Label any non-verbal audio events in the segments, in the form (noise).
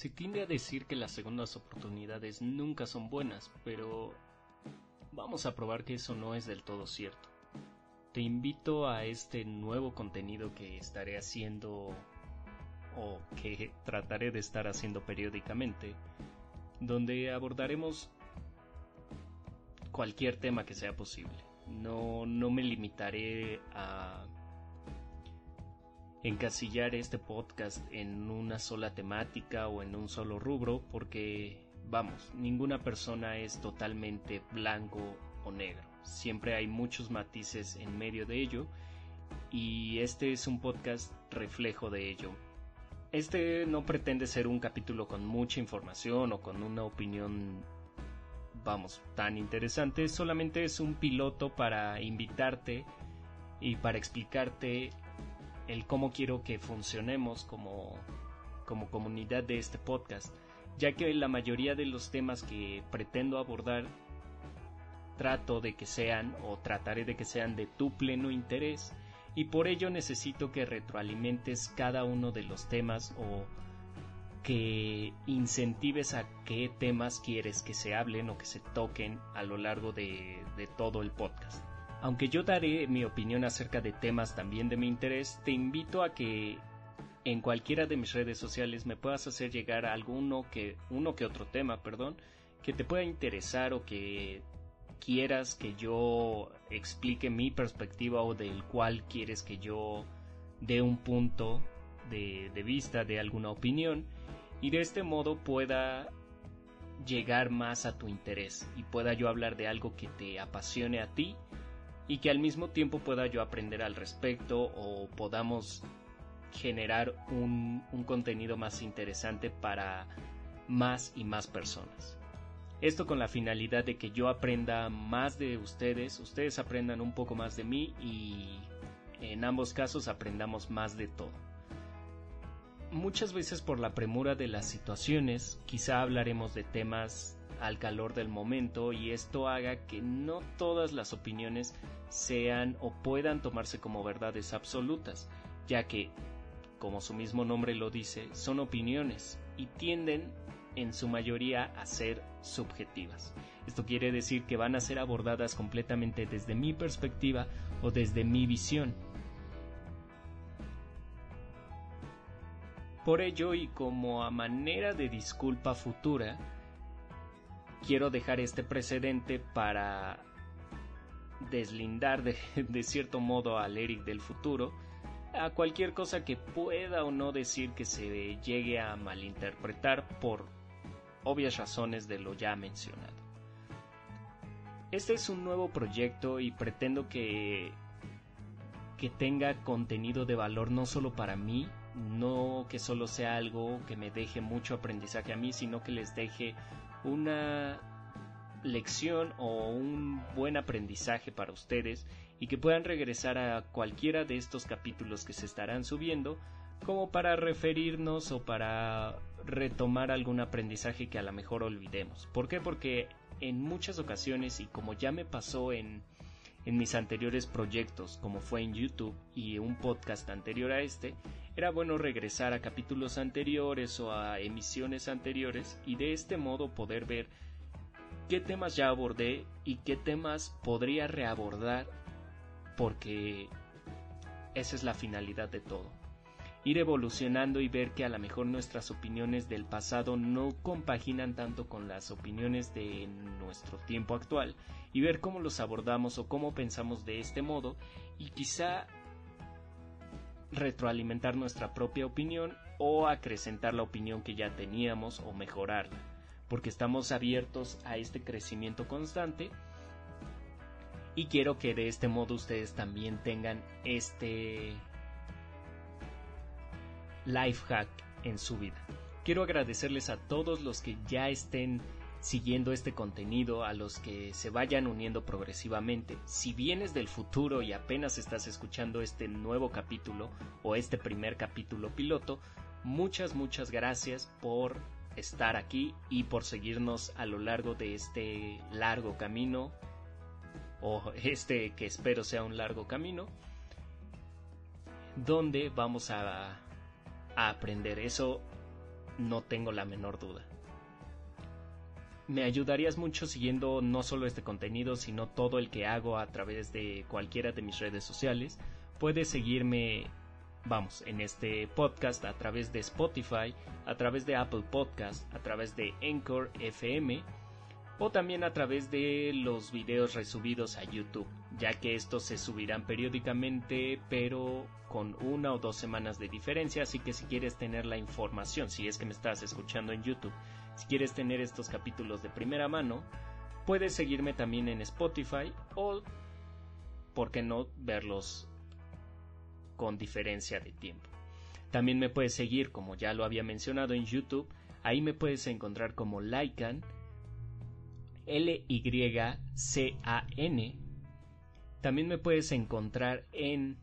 Se tiende a decir que las segundas oportunidades nunca son buenas, pero vamos a probar que eso no es del todo cierto. Te invito a este nuevo contenido que estaré haciendo o que trataré de estar haciendo periódicamente, donde abordaremos cualquier tema que sea posible. No, no me limitaré a encasillar este podcast en una sola temática o en un solo rubro porque, vamos, ninguna persona es totalmente blanco o negro. Siempre hay muchos matices en medio de ello y este es un podcast reflejo de ello. Este no pretende ser un capítulo con mucha información o con una opinión, vamos, tan interesante, solamente es un piloto para invitarte y para explicarte el cómo quiero que funcionemos como, como comunidad de este podcast, ya que la mayoría de los temas que pretendo abordar trato de que sean o trataré de que sean de tu pleno interés y por ello necesito que retroalimentes cada uno de los temas o que incentives a qué temas quieres que se hablen o que se toquen a lo largo de, de todo el podcast. Aunque yo daré mi opinión acerca de temas también de mi interés, te invito a que en cualquiera de mis redes sociales me puedas hacer llegar alguno que uno que otro tema, perdón, que te pueda interesar o que quieras que yo explique mi perspectiva o del cual quieres que yo dé un punto de, de vista de alguna opinión y de este modo pueda llegar más a tu interés y pueda yo hablar de algo que te apasione a ti y que al mismo tiempo pueda yo aprender al respecto o podamos generar un, contenido más interesante para más y más personas. Esto con la finalidad de que yo aprenda más de ustedes, ustedes aprendan un poco más de mí y en ambos casos aprendamos más de todo. Muchas veces por la premura de las situaciones, quizá hablaremos de temas al calor del momento y esto haga que no todas las opiniones sean o puedan tomarse como verdades absolutas, ya que, como su mismo nombre lo dice, son opiniones y tienden en su mayoría a ser subjetivas. Esto quiere decir que van a ser abordadas completamente desde mi perspectiva o desde mi visión. Por ello y como a manera de disculpa futura, quiero dejar este precedente para deslindar (laughs) de, cierto modo al Eric del futuro a cualquier cosa que pueda o no decir que se llegue a malinterpretar por obvias razones de lo ya mencionado. Este es un nuevo proyecto y pretendo que que tenga contenido de valor no solo para mí, no que solo sea algo que me deje mucho aprendizaje a mí, sino que les deje una lección o un buen aprendizaje para ustedes y que puedan regresar a cualquiera de estos capítulos que se estarán subiendo como para referirnos o para retomar algún aprendizaje que a lo mejor olvidemos. ¿Por qué? Porque en muchas ocasiones y como ya me pasó en, en mis anteriores proyectos como fue en YouTube y un podcast anterior a este, era bueno regresar a capítulos anteriores o a emisiones anteriores y de este modo poder ver qué temas ya abordé y qué temas podría reabordar porque esa es la finalidad de todo. Ir evolucionando y ver que a lo mejor nuestras opiniones del pasado no compaginan tanto con las opiniones de nuestro tiempo actual y ver cómo los abordamos o cómo pensamos de este modo y quizá retroalimentar nuestra propia opinión o acrecentar la opinión que ya teníamos o mejorarla porque estamos abiertos a este crecimiento constante y quiero que de este modo ustedes también tengan este life hack en su vida. Quiero agradecerles a todos los que ya estén siguiendo este contenido, a los que se vayan uniendo progresivamente. Si vienes del futuro y apenas estás escuchando este nuevo capítulo o este primer capítulo piloto, muchas, muchas gracias por estar aquí y por seguirnos a lo largo de este largo camino o este que espero sea un largo camino donde vamos a, aprender eso no tengo la menor duda. Me ayudarías mucho siguiendo no solo este contenido, sino todo el que hago a través de cualquiera de mis redes sociales. Puedes seguirme, vamos, en este podcast a través de Spotify, a través de Apple Podcast, a través de Anchor FM o también a través de los videos resubidos a YouTube, ya que estos se subirán periódicamente pero con una o dos semanas de diferencia, así que si quieres tener la información, si es que me estás escuchando en YouTube, si quieres tener estos capítulos de primera mano, puedes seguirme también en Spotify o, por qué no, verlos con diferencia de tiempo. También me puedes seguir, como ya lo había mencionado, en YouTube, ahí me puedes encontrar como Lycan, L-Y-C-A-N. También me puedes encontrar en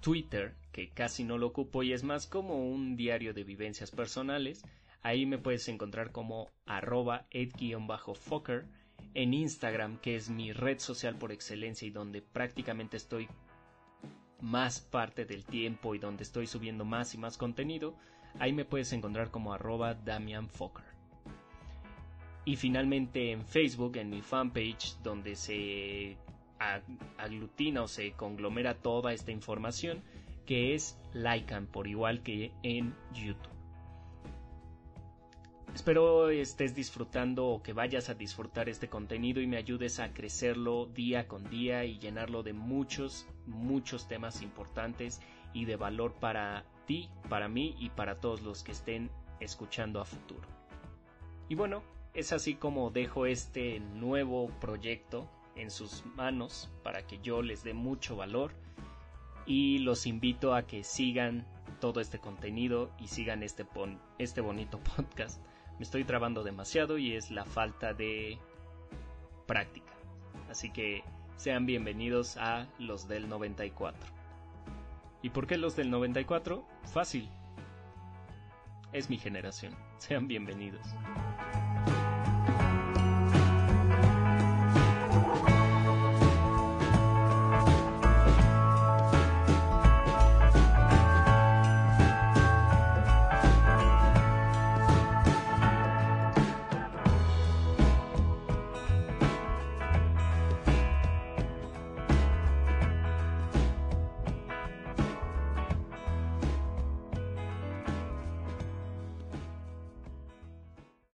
Twitter, que casi no lo ocupo y es más como un diario de vivencias personales. Ahí me puedes encontrar como arroba ed-fokker. En Instagram, que es mi red social por excelencia y donde prácticamente estoy más parte del tiempo y donde estoy subiendo más y más contenido, ahí me puedes encontrar como arroba Damian y finalmente en Facebook, en mi fanpage, donde se aglutina o se conglomera toda esta información, que es Lycan, por igual que en YouTube. Espero estés disfrutando o que vayas a disfrutar este contenido y me ayudes a crecerlo día con día y llenarlo de muchos, muchos temas importantes y de valor para ti, para mí y para todos los que estén escuchando a futuro. Y bueno, es así como dejo este nuevo proyecto en sus manos para que yo les dé mucho valor y los invito a que sigan todo este contenido y sigan este, este bonito (laughs) podcast. Me estoy trabando demasiado y es la falta de práctica. Así que sean bienvenidos a los del 94. ¿Y por qué los del 94? Fácil. Es mi generación. Sean bienvenidos.